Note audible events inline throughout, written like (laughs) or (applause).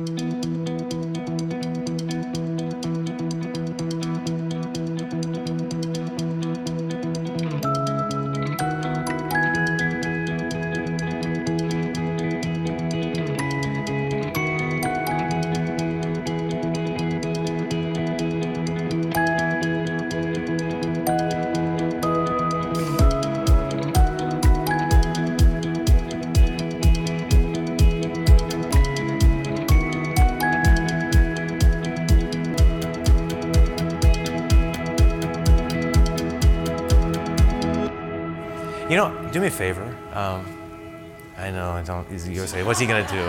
You do me a favor. Um, I know I don't. You're gonna say, "What's he gonna do?"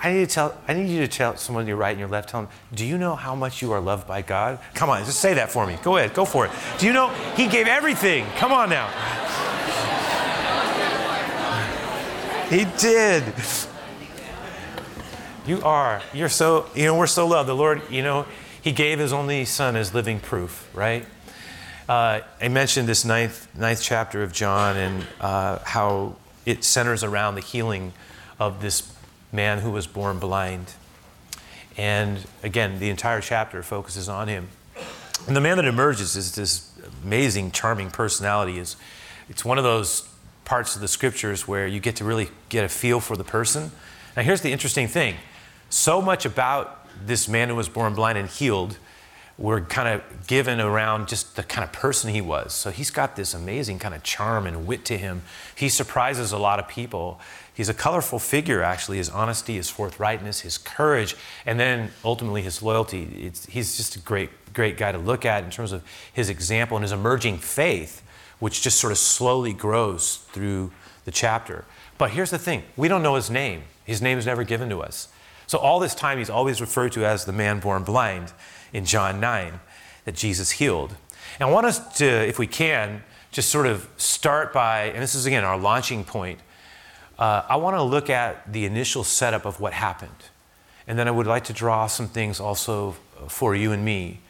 I need to tell. I need you to tell someone to your right and your left. Tell them, "Do you know how much you are loved by God?" Come on, just say that for me. Go ahead, go for it. Do you know He gave everything? Come on now. He did. You are. You're so. You know, we're so loved. The Lord. You know, He gave His only Son as living proof, right? Uh, I mentioned this ninth, ninth chapter of John and uh, how it centers around the healing of this man who was born blind. And again, the entire chapter focuses on him. And the man that emerges is this amazing, charming personality. Is It's one of those parts of the scriptures where you get to really get a feel for the person. Now, here's the interesting thing so much about this man who was born blind and healed were kind of given around just the kind of person he was. So he's got this amazing kind of charm and wit to him. He surprises a lot of people. He's a colorful figure, actually. His honesty, his forthrightness, his courage, and then ultimately his loyalty. It's, he's just a great, great guy to look at in terms of his example and his emerging faith, which just sort of slowly grows through the chapter. But here's the thing we don't know his name, his name is never given to us. So all this time, he's always referred to as the man born blind in John 9 that Jesus healed. And I want us to, if we can, just sort of start by, and this is again our launching point. Uh, I want to look at the initial setup of what happened. And then I would like to draw some things also for you and me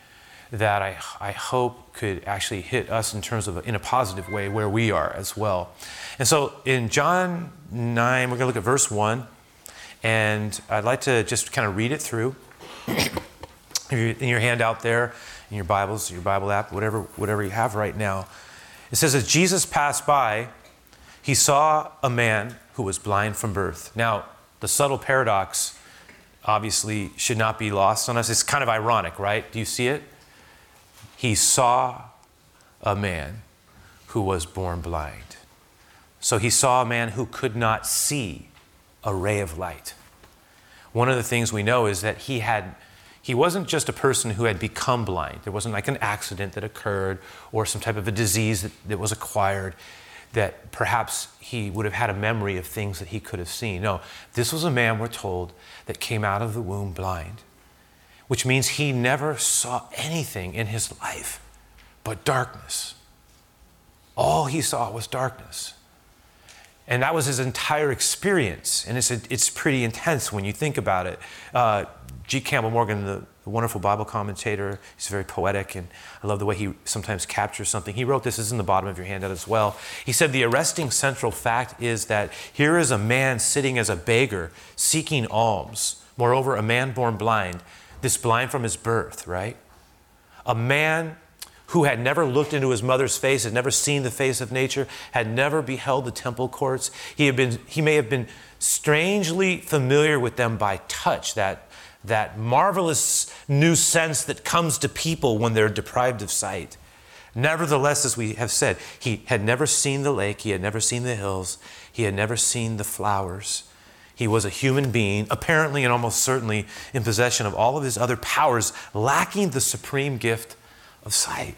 that I, I hope could actually hit us in terms of, in a positive way, where we are as well. And so in John 9, we're going to look at verse 1. And I'd like to just kind of read it through in your handout there, in your Bibles, your Bible app, whatever, whatever you have right now. It says, As Jesus passed by, he saw a man who was blind from birth. Now, the subtle paradox obviously should not be lost on us. It's kind of ironic, right? Do you see it? He saw a man who was born blind. So he saw a man who could not see a ray of light. One of the things we know is that he had he wasn't just a person who had become blind. There wasn't like an accident that occurred or some type of a disease that, that was acquired that perhaps he would have had a memory of things that he could have seen. No, this was a man, we're told, that came out of the womb blind, which means he never saw anything in his life but darkness. All he saw was darkness. And that was his entire experience. And it's, a, it's pretty intense when you think about it. Uh, G. Campbell Morgan, the, the, wonderful Bible commentator, he's very poetic, and I love the way he sometimes captures something. He wrote this, this is in the bottom of your handout as well. He said, The arresting central fact is that here is a man sitting as a beggar, seeking alms. Moreover, a man born blind, this blind from his birth, right? A man who had never looked into his mother's face, had never seen the face of nature, had never beheld the temple courts. He, had been, he may have been strangely familiar with them by touch, that, that marvelous new sense that comes to people when they're deprived of sight. Nevertheless, as we have said, he had never seen the lake, he had never seen the hills, he had never seen the flowers. He was a human being, apparently and almost certainly in possession of all of his other powers, lacking the supreme gift of sight,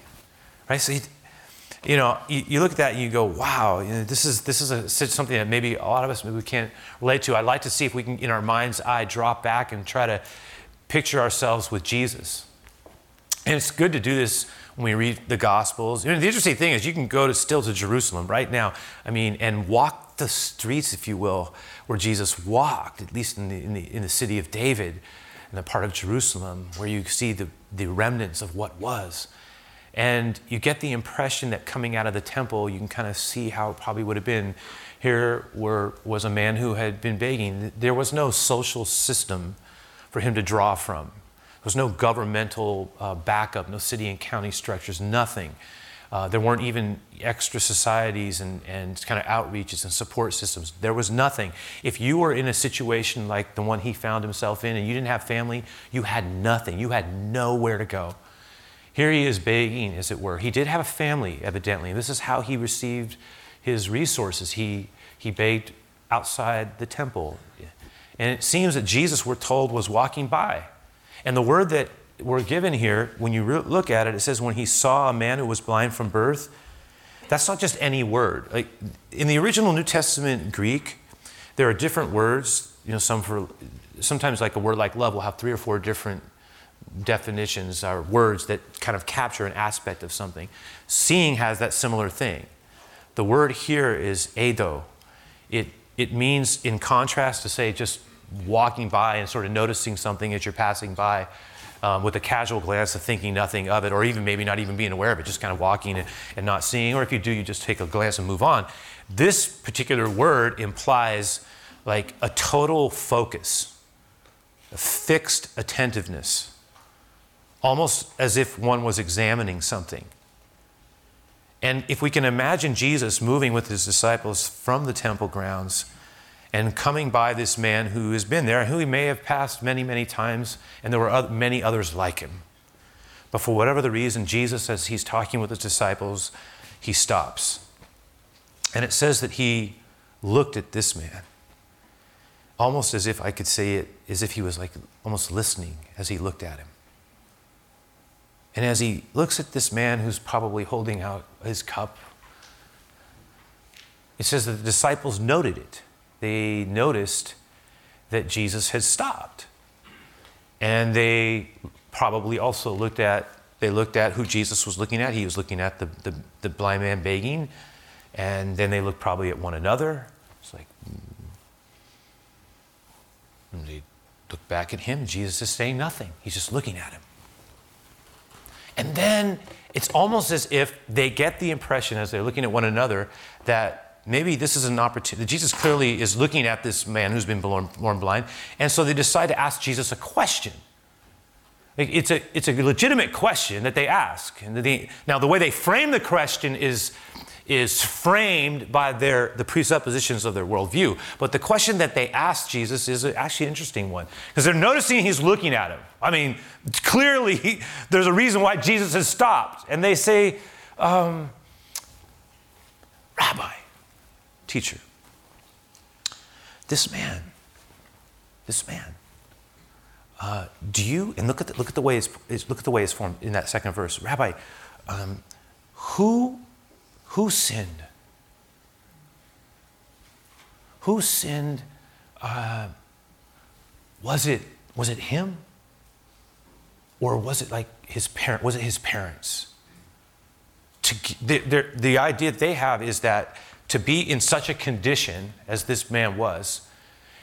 right? So, you, you know, you, you, look at that and you go, wow, you know, this is, this is a, something that maybe a lot of us maybe we can't relate to. I'd like to see if we can, in our mind's eye, drop back and try to picture ourselves with Jesus. And it's good to do this when we read the Gospels. You know, the interesting thing is you can go to still to Jerusalem right now, I mean, and walk the streets, if you will, where Jesus walked, at least in the, in the, in the city of David, in the part of Jerusalem, where you see the, the remnants of what was. And you get the impression that coming out of the temple, you can kind of see how it probably would have been. Here were, was a man who had been begging. There was no social system for him to draw from. There was no governmental uh, backup, no city and county structures, nothing. Uh, there weren't even extra societies and, and kind of outreaches and support systems. There was nothing. If you were in a situation like the one he found himself in and you didn't have family, you had nothing. You had nowhere to go. Here he is begging, as it were. He did have a family, evidently. This is how he received his resources. He, he begged outside the temple. And it seems that Jesus, we're told, was walking by. And the word that we're given here, when you look at it, it says, when he saw a man who was blind from birth. That's not just any word. Like in the original New Testament Greek, there are different words. You know, some for sometimes like a word like love will have three or four different definitions or words that kind of capture an aspect of something. Seeing has that similar thing. The word here is edo. It, it means, in contrast to say just walking by and sort of noticing something as you're passing by um, with a casual glance of thinking nothing of it, or even maybe not even being aware of it, just kind of walking and, and not seeing. Or if you do, you just take a glance and move on. This particular word implies like a total focus, a fixed attentiveness almost as if one was examining something. And if we can imagine Jesus moving with his disciples from the temple grounds and coming by this man who has been there, who he may have passed many, many times, and there were many others like him. But for whatever the reason, Jesus, as he's talking with his disciples, he stops. And it says that he looked at this man, almost as if I could say it, as if he was like almost listening as he looked at him. And as he looks at this man who's probably holding out his cup, it says that the disciples noted it. They noticed that Jesus had stopped. And they probably also looked at they looked at who Jesus was looking at. He was looking at the, the, the blind man begging. And then they looked probably at one another. It's like, hmm. and they look back at him. Jesus is saying nothing. He's just looking at him. And then it's almost as if they get the impression as they're looking at one another that maybe this is an opportunity. Jesus clearly is looking at this man who's been born, born blind. And so they decide to ask Jesus a question. It's a, it's a legitimate question that they ask. And they, now, the way they frame the question is is framed by their, the presuppositions of their worldview. But the question that they ask Jesus is actually an interesting one because they're noticing he's looking at him. I mean, clearly he, there's a reason why Jesus has stopped. And they say, um, Rabbi, teacher, this man, this man, uh, do you, and look at the, look at the way it's, look at the way it's formed in that second verse, Rabbi, um, who who sinned? Who sinned? Uh, was it was it him, or was it like his parent? Was it his parents? To, the, the, idea that they have is that to be in such a condition as this man was,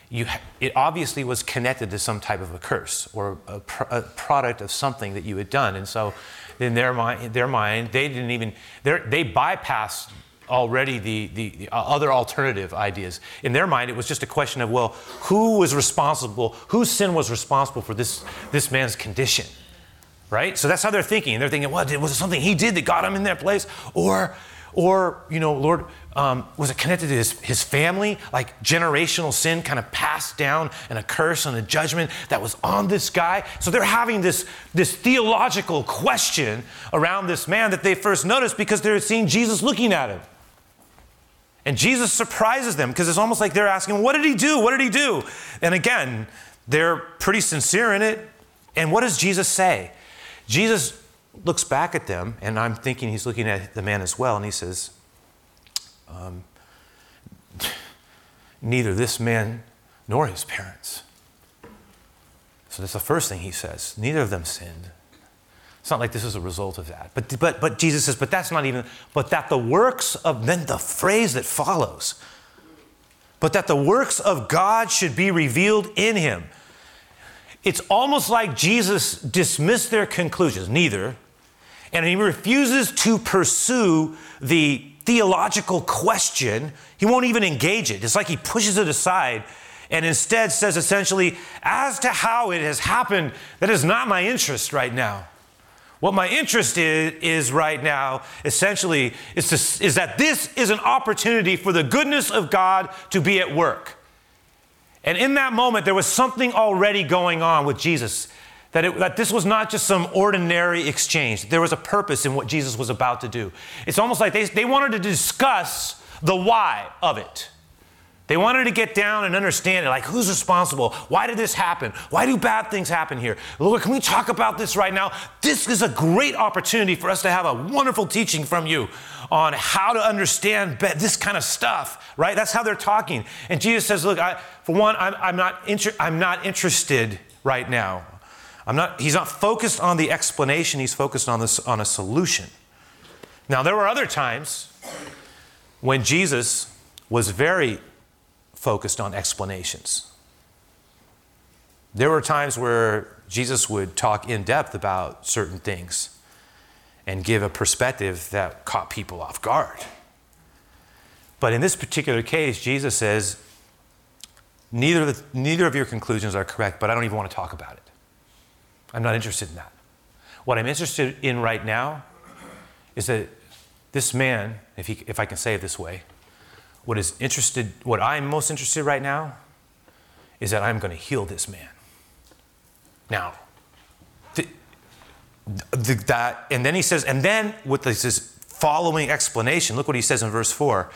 you, it obviously was connected to some type of a curse or a, a, product of something that you had done. And so in their mind, their mind they didn't even, they bypassed already the, the, the, uh, other alternative ideas. In their mind, it was just a question of, well, who was responsible, whose sin was responsible for this, this man's condition? Right? So that's how they're thinking. They're thinking, well, was it something he did that got him in that place? Or, or you know, Lord, um, was it connected to his, his family? Like generational sin kind of passed down and a curse and a judgment that was on this guy? So they're having this, this theological question around this man that they first noticed because they're seeing Jesus looking at him. And Jesus surprises them because it's almost like they're asking, What did he do? What did he do? And again, they're pretty sincere in it. And what does Jesus say? Jesus looks back at them, and I'm thinking he's looking at the man as well, and he says, um, neither this man nor his parents. So that's the first thing he says. Neither of them sinned. It's not like this is a result of that. But, but, but Jesus says, but that's not even, but that the works of, then the phrase that follows, but that the works of God should be revealed in him. It's almost like Jesus dismissed their conclusions, neither, and he refuses to pursue the theological question, he won't even engage it. It's like he pushes it aside and instead says essentially, as to how it has happened, that is not my interest right now. What my interest is, is right now, essentially, is, to, is that this is an opportunity for the goodness of God to be at work. And in that moment, there was something already going on with Jesus. That, it, that this was not just some ordinary exchange. There was a purpose in what Jesus was about to do. It's almost like they, they wanted to discuss the why of it. They wanted to get down and understand it like, who's responsible? Why did this happen? Why do bad things happen here? Lord, can we talk about this right now? This is a great opportunity for us to have a wonderful teaching from you on how to understand this kind of stuff, right? That's how they're talking. And Jesus says, Look, I, for one, I'm, I'm, not inter- I'm not interested right now. I'm not, he's not focused on the explanation, he's focused on, this, on a solution. Now, there were other times when Jesus was very focused on explanations. There were times where Jesus would talk in depth about certain things and give a perspective that caught people off guard. But in this particular case, Jesus says, neither neither of your conclusions are correct, but I don't even want to talk about it. I'm not interested in that. What I'm interested in right now is that this man, if, he, if I can say it this way, what is interested, what I'm most interested right now is that I'm going to heal this man. Now, the, the, that, and then he says, and then with this, this following explanation, look what he says in verse 4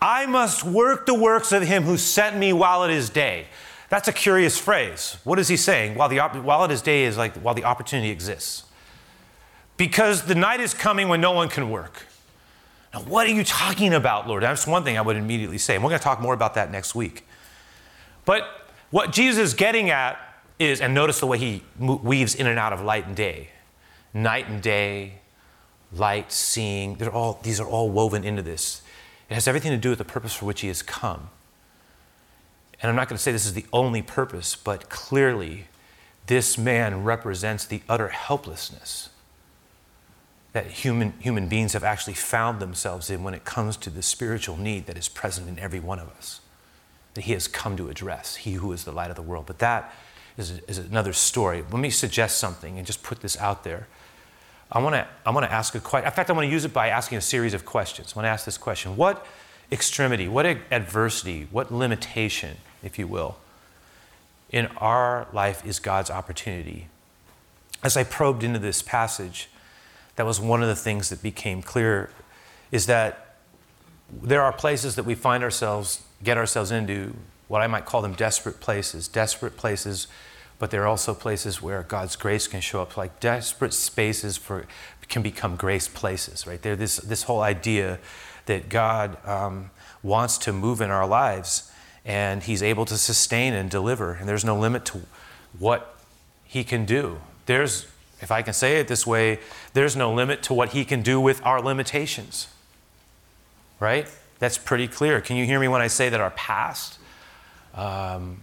I must work the works of him who sent me while it is day. That's a curious phrase. What is he saying? While, the, while it is day is like while the opportunity exists. Because the night is coming when no one can work. Now, what are you talking about, Lord? That's one thing I would immediately say. And we're going to talk more about that next week. But what Jesus is getting at is, and notice the way he weaves in and out of light and day. Night and day, light, seeing, they're all, these are all woven into this. It has everything to do with the purpose for which he has come. And I'm not going to say this is the only purpose, but clearly, this man represents the utter helplessness that human, human beings have actually found themselves in when it comes to the spiritual need that is present in every one of us, that he has come to address, he who is the light of the world. But that is, is another story. Let me suggest something and just put this out there. I want to I want to ask a question. In fact, I want to use it by asking a series of questions. I want to ask this question What extremity, what adversity, what limitation, if you will, in our life is God's opportunity? As I probed into this passage, that was one of the things that became clear is that there are places that we find ourselves, get ourselves into, what I might call them desperate places, desperate places, but there are also places where God's grace can show up, like desperate spaces for can become grace places, right? There, this this whole idea that God um, wants to move in our lives, and He's able to sustain and deliver, and there's no limit to what He can do. There's if I can say it this way, there's no limit to what He can do with our limitations. Right? That's pretty clear. Can you hear me when I say that our past, um,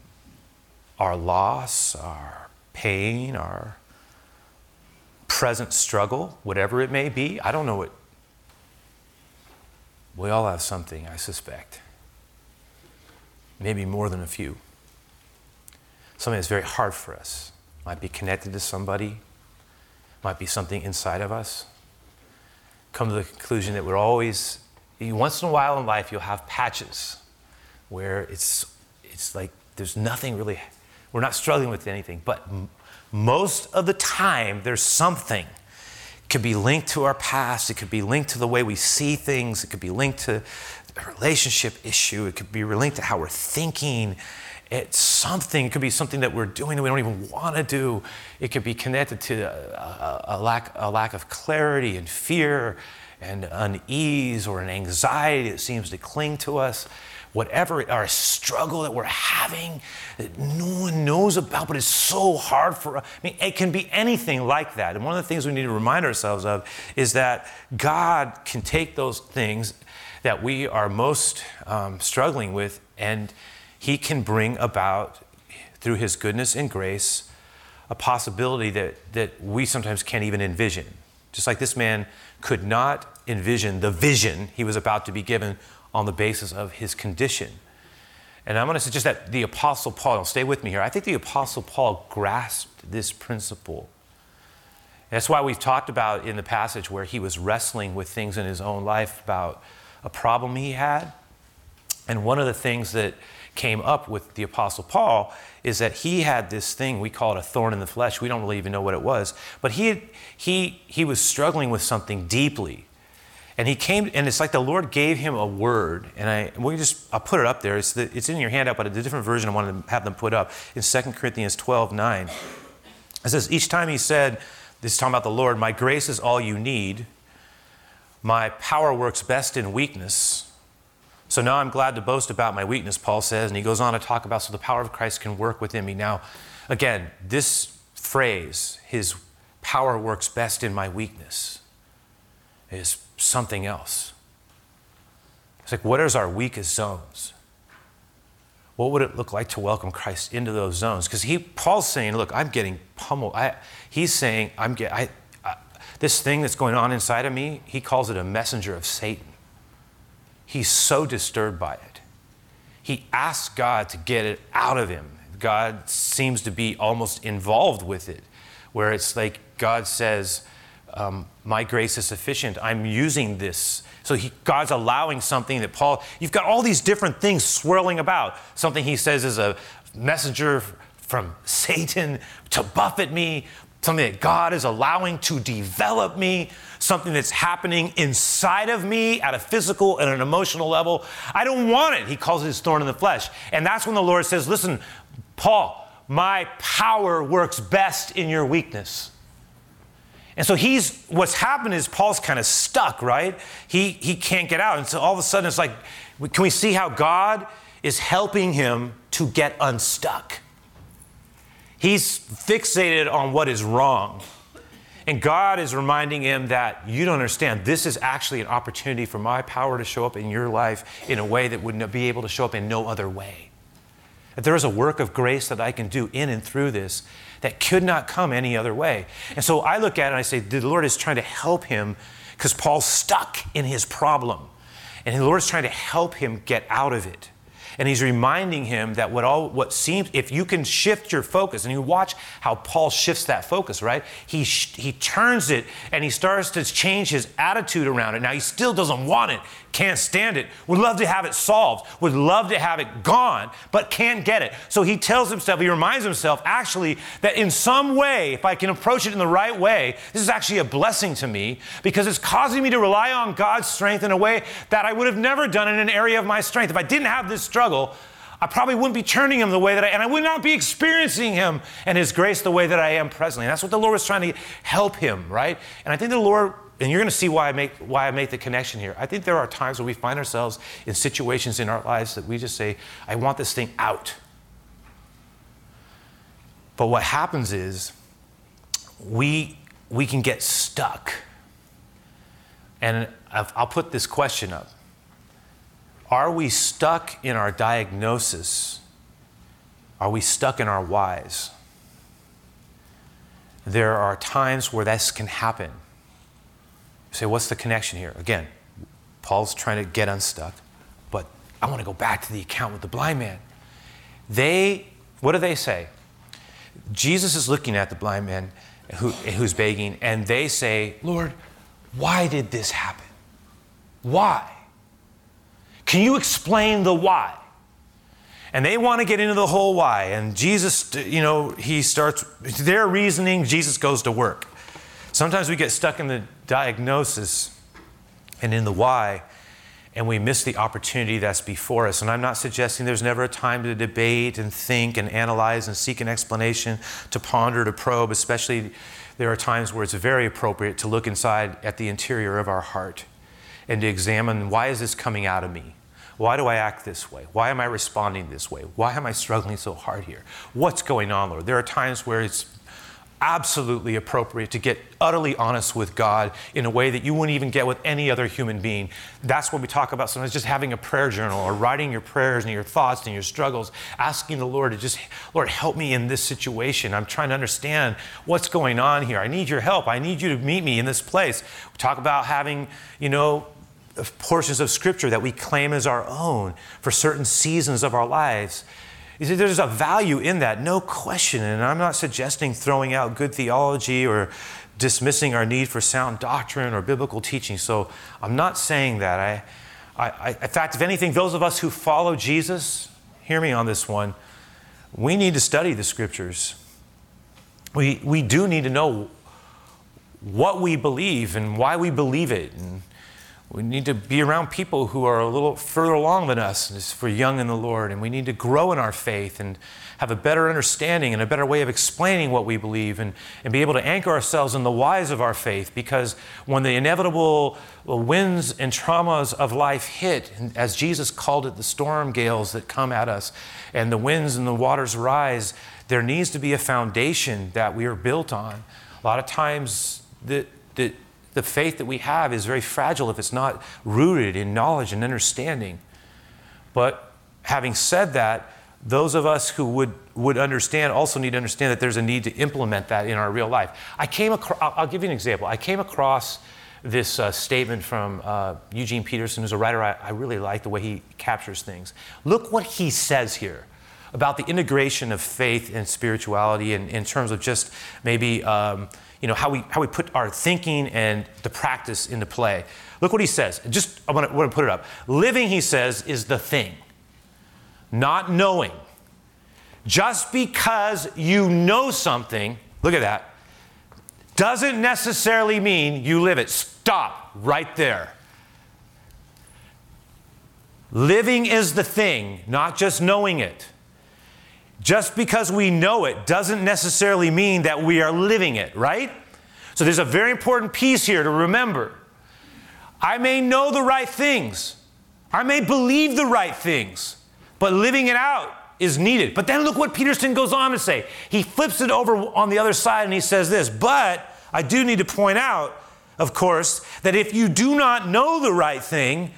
our loss, our pain, our present struggle, whatever it may be, I don't know what. We all have something, I suspect. Maybe more than a few. Something that's very hard for us. Might be connected to somebody, might be something inside of us. Come to the conclusion that we're always, once in a while in life, you'll have patches where it's, it's like there's nothing really, we're not struggling with anything, but m- most of the time, there's something. Could be linked to our past, it could be linked to the way we see things, it could be linked to a relationship issue, it could be linked to how we're thinking it's something. It could be something that we're doing that we don't even want to do. It could be connected to a, a, a, lack, a lack of clarity and fear and unease or an anxiety that seems to cling to us. Whatever, our struggle that we're having that no one knows about, but it's so hard for us. I mean, it can be anything like that. And one of the things we need to remind ourselves of is that God can take those things that we are most um, struggling with and he can bring about, through His goodness and grace, a possibility that, that we sometimes can't even envision. Just like this man could not envision the vision he was about to be given on the basis of his condition. And I'm going to suggest that the Apostle Paul, stay with me here, I think the Apostle Paul grasped this principle. That's why we've talked about in the passage where he was wrestling with things in his own life about a problem he had. And one of the things that came up with the Apostle Paul is that he had this thing, we call it a thorn in the flesh. We don't really even know what it was. But he, he, he was struggling with something deeply. And he came, and it's like the Lord gave him a word. And I, we just, I'll put it up there. It's, the, it's in your handout, but a different version I wanted to have them put up in 2 Corinthians 12 9. It says, Each time he said, This is talking about the Lord, my grace is all you need. My power works best in weakness. So now I'm glad to boast about my weakness, Paul says. And he goes on to talk about so the power of Christ can work within me. Now, again, this phrase, his power works best in my weakness, is something else. It's like, what is our weakest zones? What would it look like to welcome Christ into those zones? Because he, Paul's saying, look, I'm getting pummeled. I, he's saying, I'm get, I, I, this thing that's going on inside of me, he calls it a messenger of Satan. He's so disturbed by it. He asks God to get it out of him. God seems to be almost involved with it, where it's like God says, um, My grace is sufficient. I'm using this. So he, God's allowing something that Paul, you've got all these different things swirling about. Something he says is a messenger from Satan to buffet me, something that God is allowing to develop me, something that's happening inside of me at a physical and an emotional level. I don't want it. He calls it his thorn in the flesh. And that's when the Lord says, Listen, Paul, my power works best in your weakness. And so he's what's happened is Paul's kind of stuck, right? He he can't get out. And so all of a sudden it's like, can we see how God is helping him to get unstuck? He's fixated on what is wrong. And God is reminding him that you don't understand. This is actually an opportunity for my power to show up in your life in a way that would be able to show up in no other way. That there is a work of grace that I can do in and through this that could not come any other way. And so I look at it and I say, the Lord is trying to help him because Paul's stuck in his problem. And the Lord is trying to help him get out of it. And he's reminding him that what all what seems if you can shift your focus and you watch how Paul shifts that focus, right? He he turns it and he starts to change his attitude around it. Now he still doesn't want it, can't stand it. Would love to have it solved, would love to have it gone, but can't get it. So he tells himself, he reminds himself actually that in some way, if I can approach it in the right way, this is actually a blessing to me because it's causing me to rely on God's strength in a way that I would have never done in an area of my strength. If I didn't have this struggle, I probably wouldn't be turning him the way that I, and I would not be experiencing him and his grace the way that I am presently. And that's what the Lord was trying to help him, right? And I think the Lord, and you're going to see why I make why I make the connection here. I think there are times where we find ourselves in situations in our lives that we just say, I want this thing out. But what happens is we we can get stuck. And I'll put this question up. Are we stuck in our diagnosis? Are we stuck in our whys? There are times where this can happen. Say, what's the connection here? Again, Paul's trying to get unstuck, but I want to go back to the account with the blind man. They, what do they say? Jesus is looking at the blind man who, who's begging, and they say, Lord, why did this happen? Why? Can you explain the why? And they want to get into the whole why. And Jesus, you know, he starts their reasoning, Jesus goes to work. Sometimes we get stuck in the diagnosis and in the why, and we miss the opportunity that's before us. And I'm not suggesting there's never a time to debate and think and analyze and seek an explanation, to ponder, to probe, especially there are times where it's very appropriate to look inside at the interior of our heart and to examine why is this coming out of me? Why do I act this way? Why am I responding this way? Why am I struggling so hard here? What's going on, Lord? There are times where it's absolutely appropriate to get utterly honest with God in a way that you wouldn't even get with any other human being. That's what we talk about sometimes just having a prayer journal or writing your prayers and your thoughts and your struggles, asking the Lord to just, Lord, help me in this situation. I'm trying to understand what's going on here. I need your help. I need you to meet me in this place. We talk about having, you know, portions of Scripture that we claim as our own for certain seasons of our lives. You see, there's a value in that, no question. And I'm not suggesting throwing out good theology or dismissing our need for sound doctrine or biblical teaching. So I'm not saying that. I, I, in fact, if anything, those of us who follow Jesus, hear me on this one, we need to study the Scriptures. We, we do need to know what we believe and why we believe it. And we need to be around people who are a little further along than us if we're young in the Lord. And we need to grow in our faith and have a better understanding and a better way of explaining what we believe and, and be able to anchor ourselves in the whys of our faith. Because when the inevitable winds and traumas of life hit, as Jesus called it, the storm gales that come at us, and the winds and the waters rise, there needs to be a foundation that we are built on. A lot of times, the, the, the faith that we have is very fragile if it's not rooted in knowledge and understanding. But having said that, those of us who would, would understand also need to understand that there's a need to implement that in our real life. I came across, I'll give you an example. I came across this uh, statement from uh, Eugene Peterson, who's a writer I, I really like the way he captures things. Look what he says here about the integration of faith and spirituality in, in terms of just maybe um, you know, how, we, how we put our thinking and the practice into play. Look what he says. Just, I want to, put it up. Living, he says, is the thing, not knowing. Just because you know something, look at that, doesn't necessarily mean you live it. Stop right there. Living is the thing, not just knowing it. Just because we know it doesn't necessarily mean that we are living it, right? So there's a very important piece here to remember. I may know the right things, I may believe the right things, but living it out is needed. But then look what Peterson goes on to say. He flips it over on the other side and he says this, but I do need to point out, of course, that if you do not know the right thing,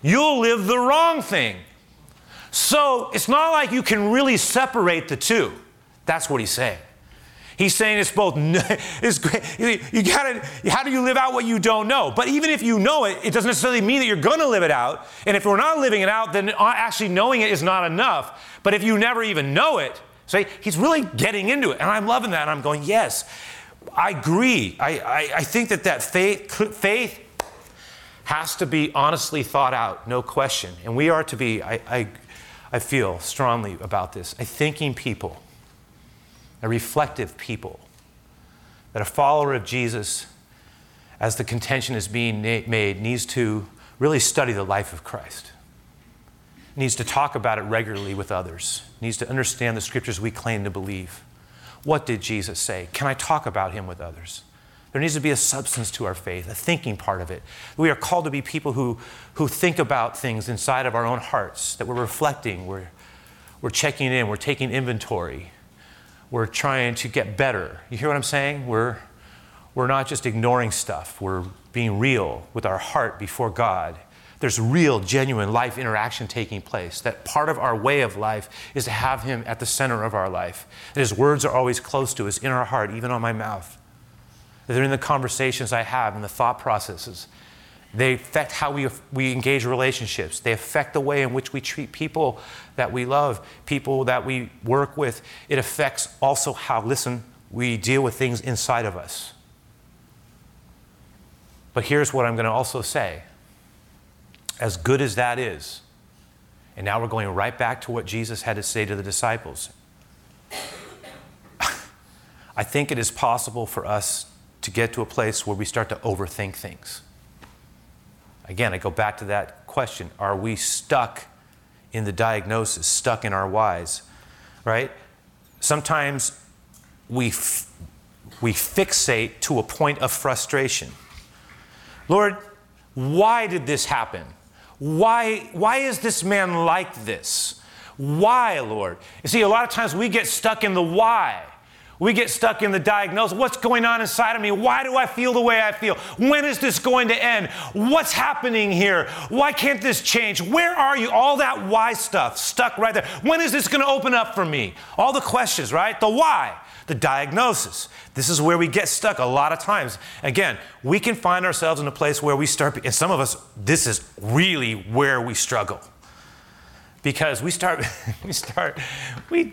you'll live the wrong thing. So it's not like you can really separate the two. That's what he's saying. He's saying it's both. (laughs) It's, you gotta. How do you live out what you don't know? But even if you know it, it doesn't necessarily mean that you're to live it out. And if we're not living it out, then actually knowing it is not enough. But if you never even know it, say he's really getting into it, and I'm loving that. I'm going, yes, I agree. I, I, I think that that faith, faith has to be honestly thought out, no question. And we are to be. I, I I feel strongly about this. A thinking people, a reflective people, that a follower of Jesus, as the contention is being made, needs to really study the life of Christ, needs to talk about it regularly with others, needs to understand the scriptures we claim to believe. What did Jesus say? Can I talk about him with others? There needs to be a substance to our faith, a thinking part of it. We are called to be people who, who think about things inside of our own hearts, that we're reflecting, we're, we're checking in, we're taking inventory, we're trying to get better. You hear what I'm saying? We're, we're not just ignoring stuff, we're being real with our heart before God. There's real, genuine life interaction taking place. That part of our way of life is to have Him at the center of our life. That His words are always close to us, in our heart, even on my mouth. They're in the conversations I have and the thought processes. They affect how we, we engage relationships. They affect the way in which we treat people that we love, people that we work with. It affects also how, listen, we deal with things inside of us. But here's what I'm going to also say as good as that is, and now we're going right back to what Jesus had to say to the disciples. (laughs) I think it is possible for us to get to a place where we start to overthink things. Again, I go back to that question Are we stuck in the diagnosis, stuck in our whys? Right? Sometimes we, f- we fixate to a point of frustration. Lord, why did this happen? Why, why is this man like this? Why, Lord? You see, a lot of times we get stuck in the why. We get stuck in the diagnosis. What's going on inside of me? Why do I feel the way I feel? When is this going to end? What's happening here? Why can't this change? Where are you? All that why stuff stuck right there. When is this going to open up for me? All the questions, right? The why, the diagnosis. This is where we get stuck a lot of times. Again, we can find ourselves in a place where we start, and some of us, this is really where we struggle. Because we start, (laughs) we start, we,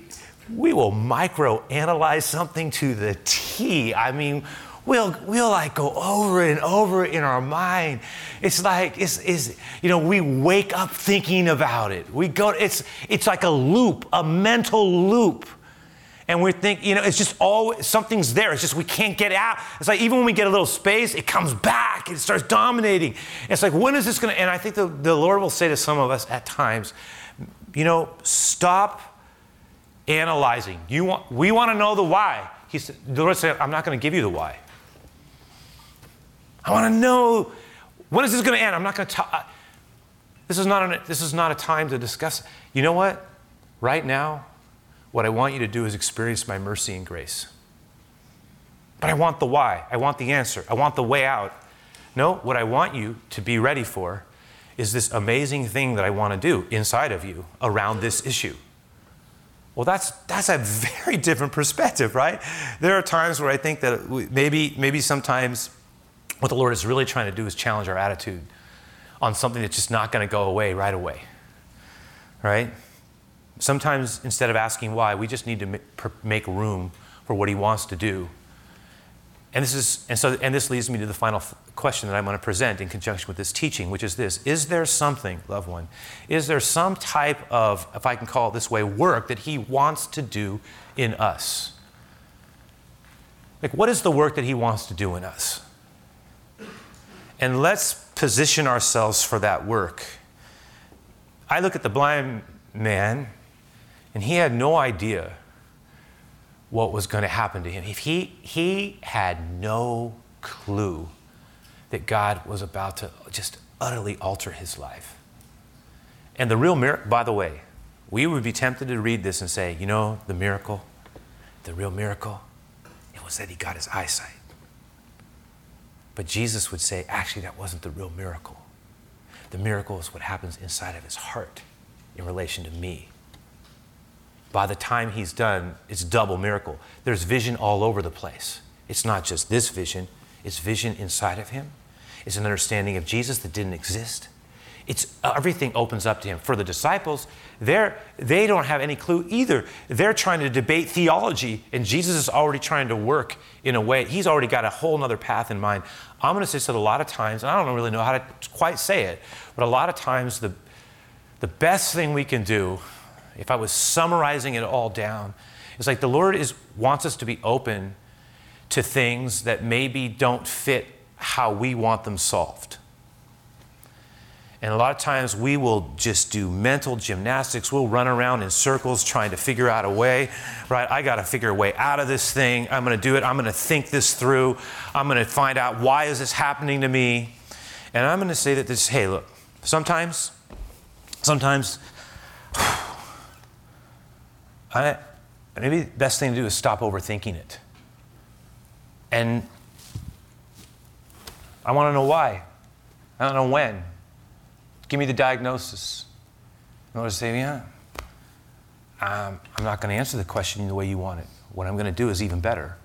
we will micro analyze something to the T. I mean, we'll, we'll like go over and over in our mind. It's like, it's, it's, you know, we wake up thinking about it. We go, it's, it's like a loop, a mental loop. And we think, you know, it's just always, something's there. It's just we can't get out. It's like even when we get a little space, it comes back. It starts dominating. It's like, when is this going to, and I think the, the Lord will say to some of us at times, you know, stop analyzing. You want, we want to know the why. He said, the Lord said, I'm not going to give you the why. I want to know when is this going to end. I'm not going to talk. Uh, this is not a, this is not a time to discuss. You know what? Right now, what I want you to do is experience my mercy and grace. But I want the why. I want the answer. I want the way out. No, what I want you to be ready for is this amazing thing that I want to do inside of you around this issue. Well, that's, that's a very different perspective, right? There are times where I think that we, maybe, maybe sometimes what the Lord is really trying to do is challenge our attitude on something that's just not going to go away right away, right? Sometimes instead of asking why, we just need to make room for what He wants to do and this is and so and this leads me to the final question that I'm going to present in conjunction with this teaching, which is this: Is there something, loved one? Is there some type of, if I can call it this way, work that He wants to do in us? Like, what is the work that He wants to do in us? And let's position ourselves for that work. I look at the blind man, and he had no idea what was going to happen to him. If he, he had no clue that God was about to just utterly alter his life. And the real miracle, by the way, we would be tempted to read this and say, you know, the miracle, the real miracle, it was that he got his eyesight. But Jesus would say, actually, that wasn't the real miracle. The miracle is what happens inside of his heart in relation to me by the time he's done, it's double miracle. There's vision all over the place. It's not just this vision, it's vision inside of him. It's an understanding of Jesus that didn't exist. It's uh, everything opens up to him. For the disciples, they're, they don't have any clue either. They're trying to debate theology, and Jesus is already trying to work in a way. He's already got a whole other path in mind. I'm going to say that a lot of times, and I don't really know how to quite say it, but a lot of times the, the best thing we can do if I was summarizing it all down, it's like the Lord is, wants us to be open to things that maybe don't fit how we want them solved. And a lot of times we will just do mental gymnastics. We'll run around in circles trying to figure out a way, right? I got to figure a way out of this thing. I'm going to do it. I'm going to think this through. I'm going to find out why is this happening to me? And I'm going to say that this, hey, look, sometimes, sometimes (sighs) I, maybe the best thing to do is stop overthinking it. And I want to know why. I don't know when. Give me the diagnosis. In order to say, yeah, um, I'm not going to answer the question the way you want it. What I'm going to do is even better.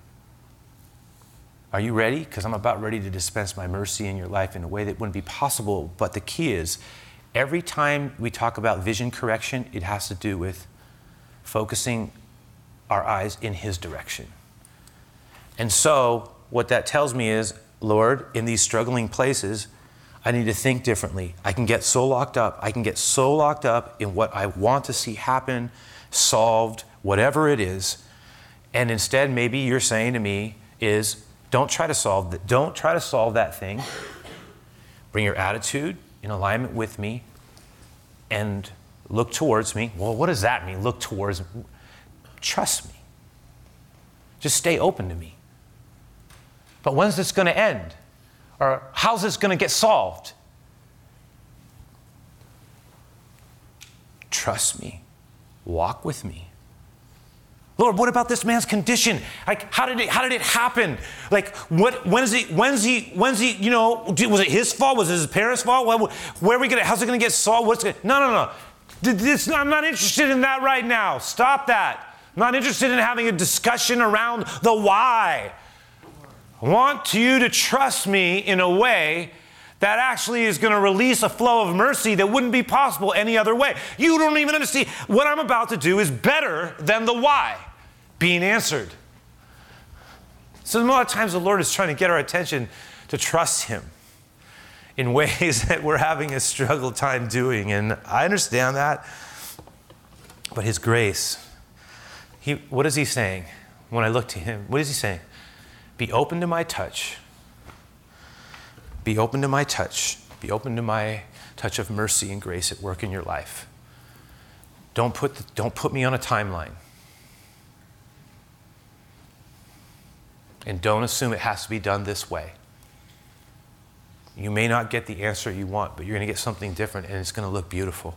Are you ready? Because I'm about ready to dispense my mercy in your life in a way that wouldn't be possible. But the key is every time we talk about vision correction, it has to do with focusing our eyes in His direction. And so, what that tells me is, Lord, in these struggling places, I need to think differently. I can get so locked up. I can get so locked up in what I want to see happen, solved, whatever it is. And instead, maybe you're saying to me is, don't try to solve that. Don't try to solve that thing. Bring your attitude in alignment with me and Look towards me. Well, what does that mean? Look towards me. Trust me. Just stay open to me. But when's this going to end? Or how's this going to get solved? Trust me. Walk with me. Lord, what about this man's condition? Like, how did it, how did it happen? Like, what, when's he, when's he, when's he, you know, was it his fault? Was it his parents' fault? Where are we gonna, how's it gonna get solved? What's gonna, no, no, no. This, I'm not interested in that right now. Stop that. I'm not interested in having a discussion around the why. I want you to trust me in a way that actually is going to release a flow of mercy that wouldn't be possible any other way. You don't even understand. What I'm about to do is better than the why being answered. So, a lot of times the Lord is trying to get our attention to trust Him in ways (laughs) that we're having a struggle time doing. And I understand that. But His grace, he, what is He saying when I look to Him? What is He saying? Be open to my touch. Be open to my touch. Be open to my touch of mercy and grace at work in your life. Don't put, the, don't put me on a timeline. And don't assume it has to be done this way. You may not get the answer you want, but you're going to get something different and it's going to look beautiful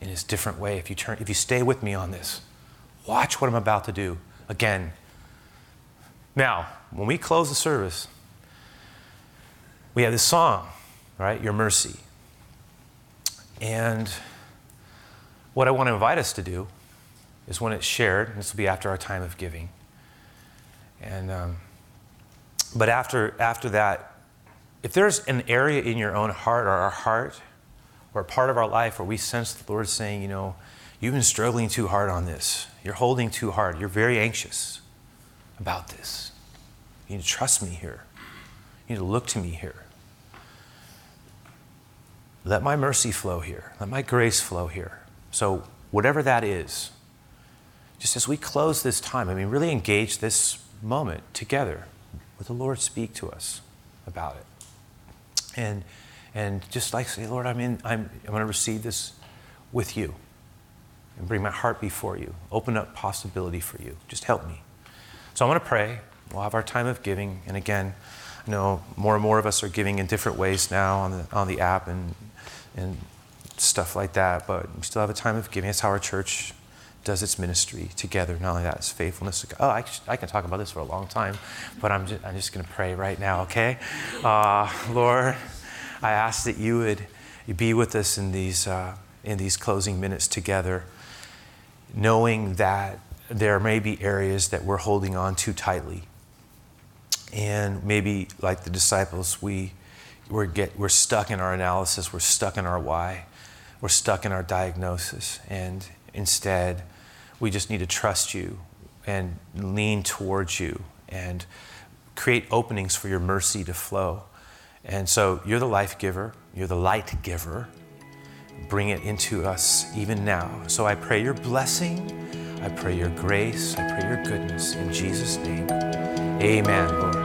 in its different way if you turn if you stay with me on this. Watch what I'm about to do again. Now, when we close the service, we have this song, right? Your mercy. And what I want to invite us to do is when it's shared, this will be after our time of giving. And um, but after after that, if there's an area in your own heart or our heart or a part of our life where we sense the Lord saying, you know, you've been struggling too hard on this, you're holding too hard, you're very anxious about this. You need to trust me here. You need to look to me here. Let my mercy flow here. Let my grace flow here. So, whatever that is, just as we close this time, I mean, really engage this moment together with the Lord speak to us about it and and just like say, Lord, I'm in. I'm I'm going to receive this with you, and bring my heart before you. Open up possibility for you. Just help me. So I'm going to pray. We'll have our time of giving, and again, I know more and more of us are giving in different ways now on the on the app and and stuff like that. But we still have a time of giving. That's how our church does its ministry together. Not only that, it's faithfulness. Oh, I, I can talk about this for a long time, but I'm just, I'm just going to pray right now, okay? Uh, Lord, I ask that you would be with us in these, uh, in these closing minutes together, knowing that there may be areas that we're holding on too tightly. And maybe, like the disciples, we, we're, get, we're stuck in our analysis, we're stuck in our why, we're stuck in our diagnosis. And instead, we just need to trust you and lean towards you and create openings for your mercy to flow. And so you're the life giver, you're the light giver. Bring it into us even now. So I pray your blessing, I pray your grace, I pray your goodness in Jesus' name. Amen, Lord.